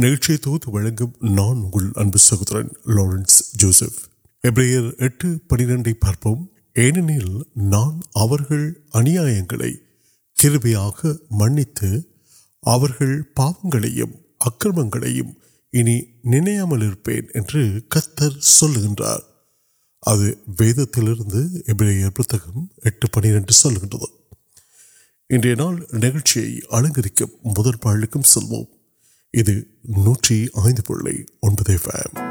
نو نانب سہدر لارنسر پارپن naan club منتظر پاگل اکرم نام پورے انگری پڑو இது ادھر نوکر فیم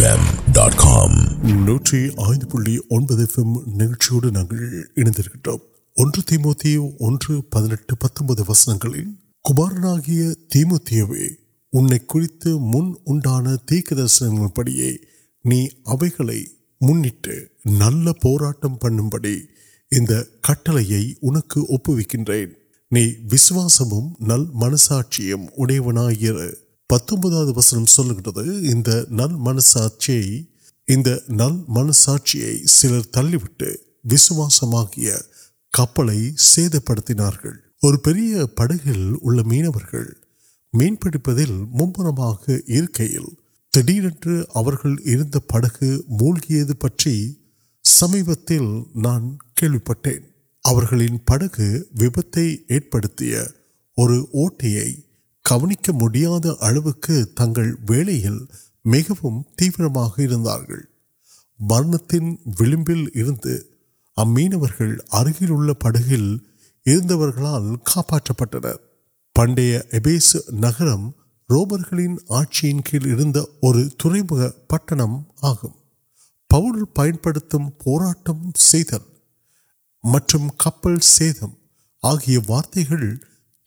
نل پورا بڑے کٹین منساچی پتہ میپ مہارے دن پڑھ موجود سمپل نان کٹین پڑتے اٹھایا مرن میوزک پہ نگر روبر اور پٹم آگل پہ کپل آگے وارتگل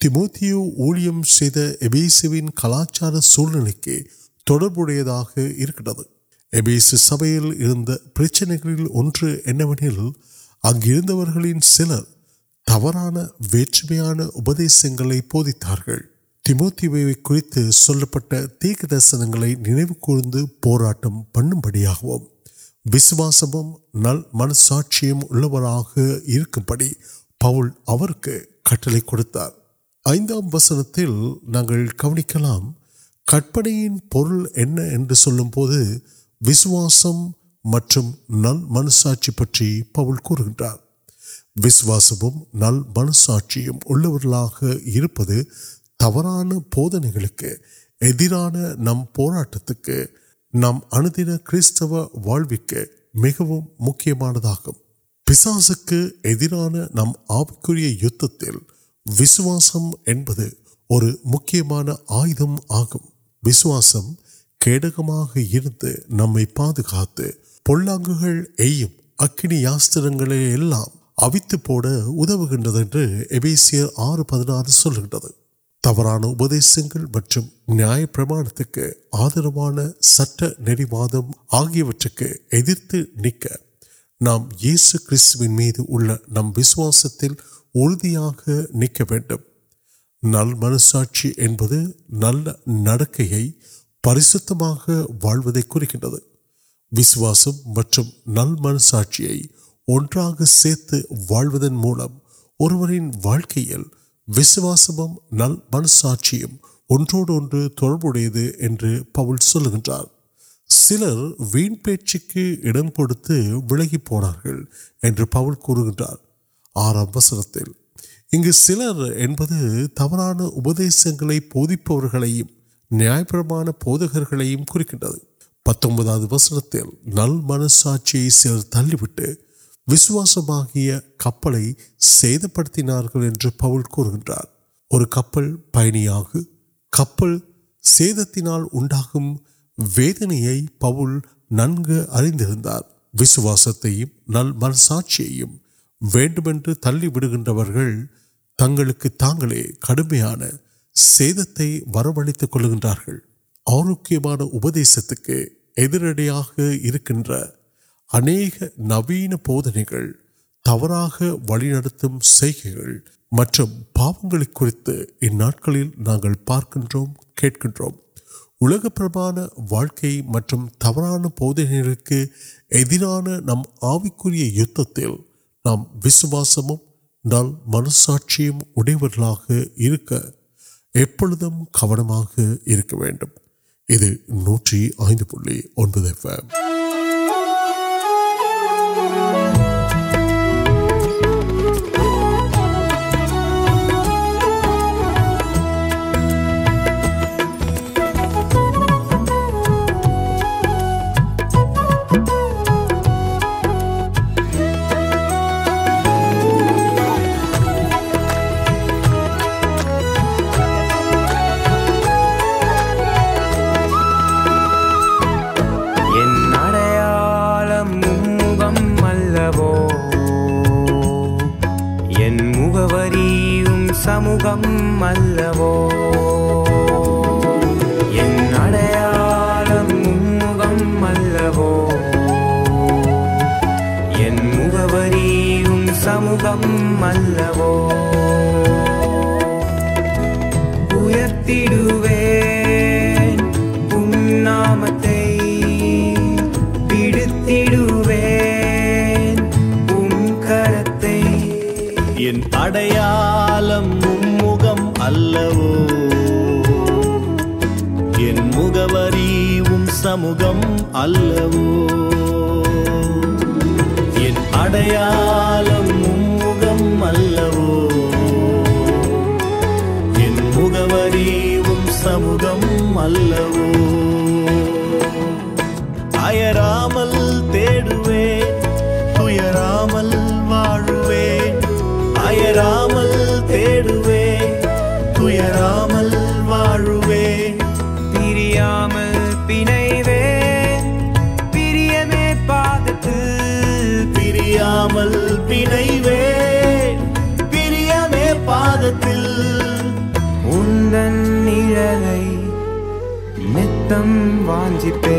تیموتیم کلاس کے سب سے اگلے سردی بہت تیک تھی نوٹم پہ نن ساچھا بڑی پول کے کٹل کڑتا وسنکلام پہ نل توڑان بلکہ نم پوٹ نام کم پیری نام آپ کو یتھو آیم آگواسم اکنی ابھی پوڑی آر پہ تبران افدشن ناپت آدر سٹ ناد آگی ادارے نام کھ نواس نکل نل منساج پریشد ویٹوسم ناچیاں سوکل نل منساچی طور پڑے پہل گا سر ویم ولگار پتہ وسٹر نل من ساچی سر تیار کپل سی پڑھار اور کپل پہ کپل تین ویل ننگل ساچ تر تک کڑمان سی وروکت اہم نوین بودنے کے توڑا وی نمک پاؤنگ پارک نام آر یت نام وسواسم من ساچی کھانا اڑیا وجیا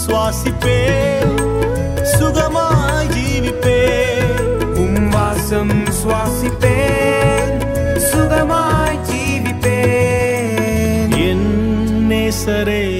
سوسیپ سیوپ سواسی پے جیسے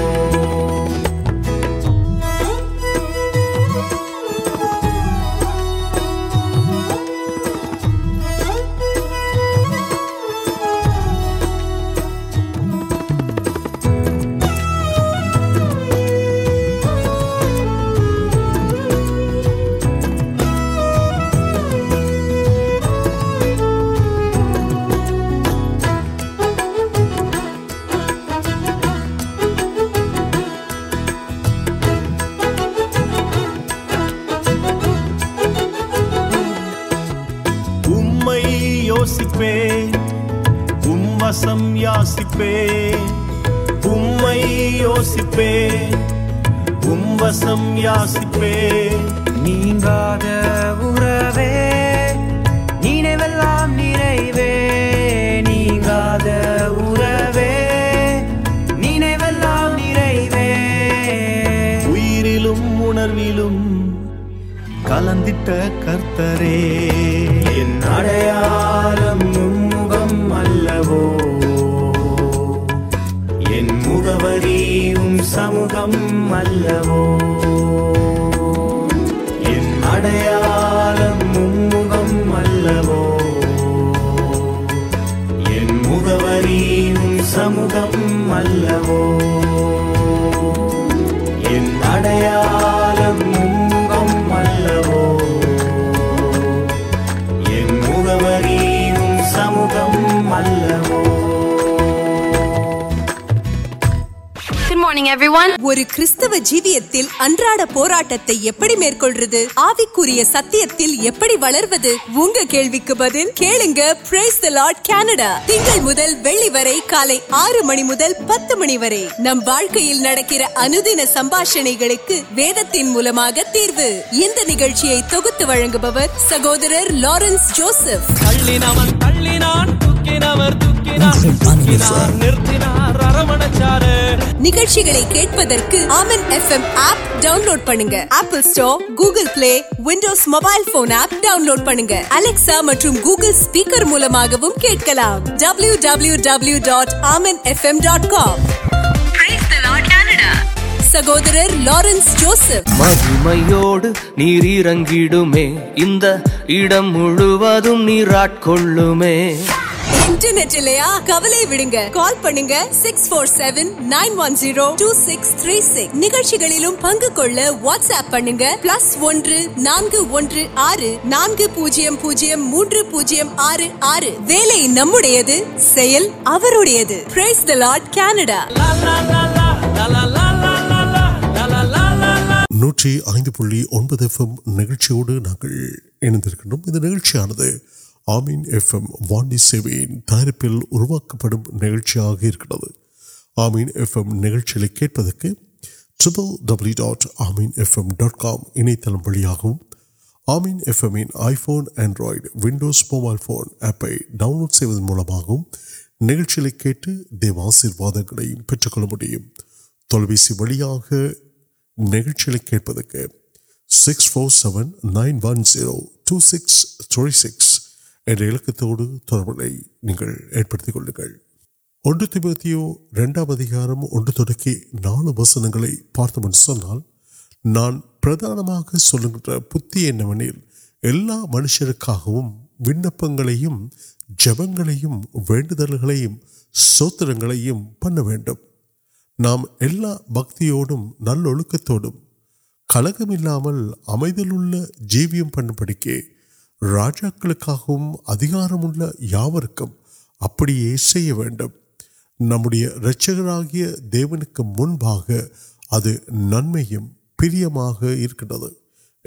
سرو نام نرو نام نمر کل کرتر سمو پہ نمکین سماشن وید تین موقع تیار وغیرہ لارنس نو ڈوڈل سہوار مزم இன்டர்நெட் இல்லையா கவலை விடுங்க கால் பண்ணுங்க six four seven nine one zero two six three six நிகழ்ச்சிகளிலும் பங்கு கொள்ள வாட்ஸ்அப் பண்ணுங்க பிளஸ் ஒன்று நான்கு ஒன்று ஆறு நான்கு பூஜ்ஜியம் பூஜ்ஜியம் மூன்று பூஜ்ஜியம் ஆறு ஆறு வேலை நம்முடையது செயல் அவருடையது பிரைஸ் த லார்ட் கனடா நூற்றி ஐந்து புள்ளி ஒன்பது எஃப்எம் நிகழ்ச்சியோடு நாங்கள் இணைந்திருக்கின்றோம் இந்த நிகழ்ச்சியானது آمین و تاریخی آمین نکل ڈاٹ آمین آنڈر ونڈو موبائل آپ ڈوڈ ملک دیو آسرواد موی نکل six four seven zero two six three six نام پر منشن وبن ووتر پہن و نام بک نلکت کلکم امدل جی بڑھ کے راجا یا یوکو اب نچکر آگے دیونی ابھی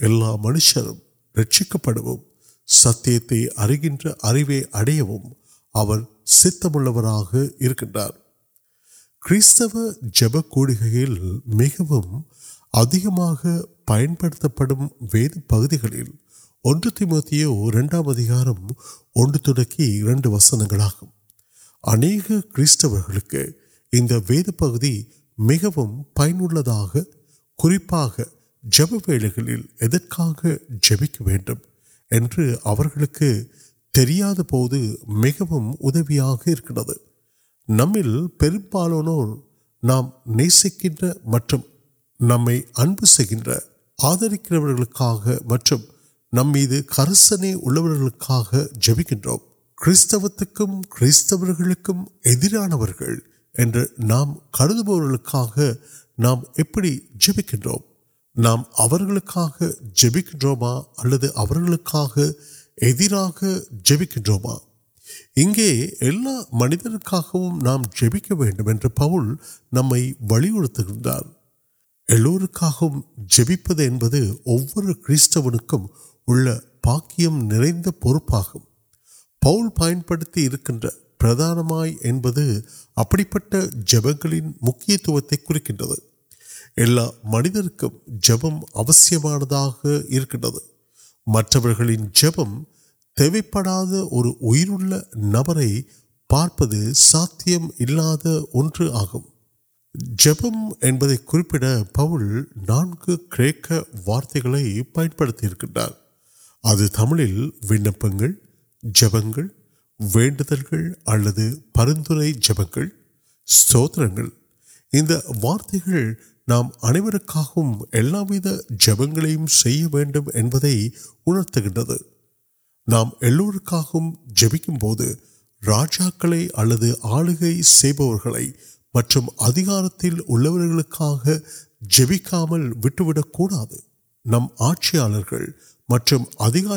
نمبر پر ستیہ ارکن ارو اڑیا ستما کپ کو مہنگا وید پہ موام وسک کچھ پہ میٹھا جب ویلکم جبکہ بوجھ مدوی نمل پھر پور نیسک نمبر سرکار م نمبر کرس نے کسرانک نام جبکہ نمبر جبکہ نول پہان پہ جپن میرے منسرک مپم تڑا نبر پارپی سا آگم کھلک وارتگار ابھی تمپل جب جب وارترکا جب نامکاؤنٹ جب ابھی آلگار جبکام نم آٹیا مدا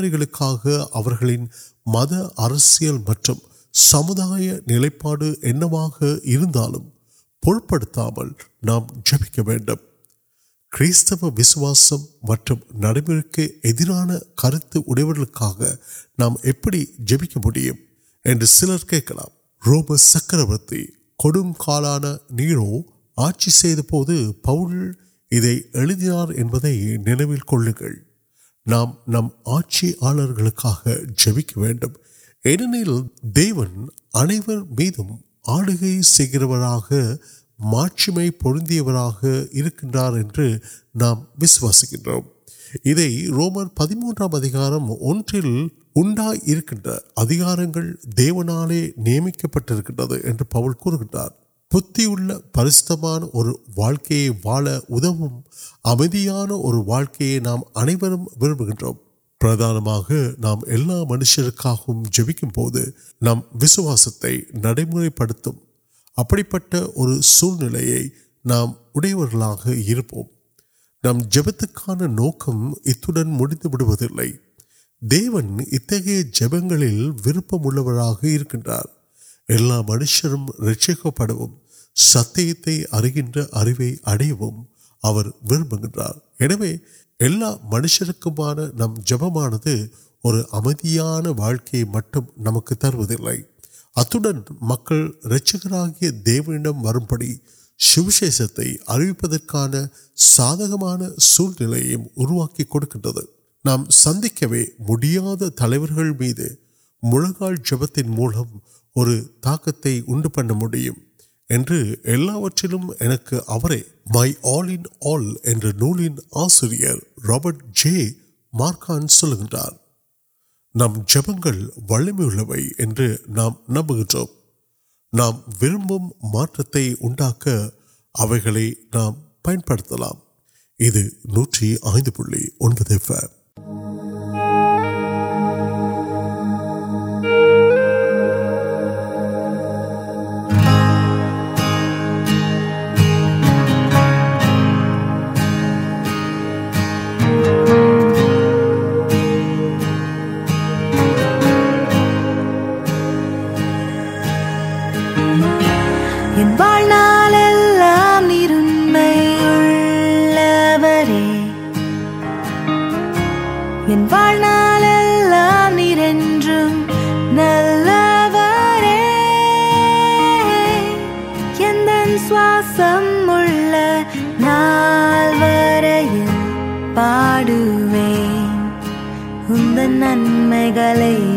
ناڑپ نام جبکہ کئیواسم نڑ کار نام جبکہ سر کھیل سکروتی کڑکال نل نام نم آج کار جبکہ ایون این آئی سی پہنچارے نام وسوسک پوریارے نمک پٹھا پریشم امیان ودان منشرک نام وسواستے نئے پڑھ ابھی پہ سامپو نام جب نوکم اتر مون جب ورپما کر منشر پڑھا سات وار منشان واقع میوڑ سوشی اربان ساد نئے اروا کی نام سند ملوائیں جب تین مجھے اور پڑھیں آسریٹ جے مارکان نم جب ولمی نام نمبر نام ونگ نام پیش نل وار سواسم پا ن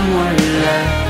ہمارے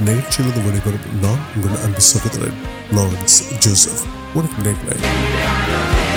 نئے گرسٹ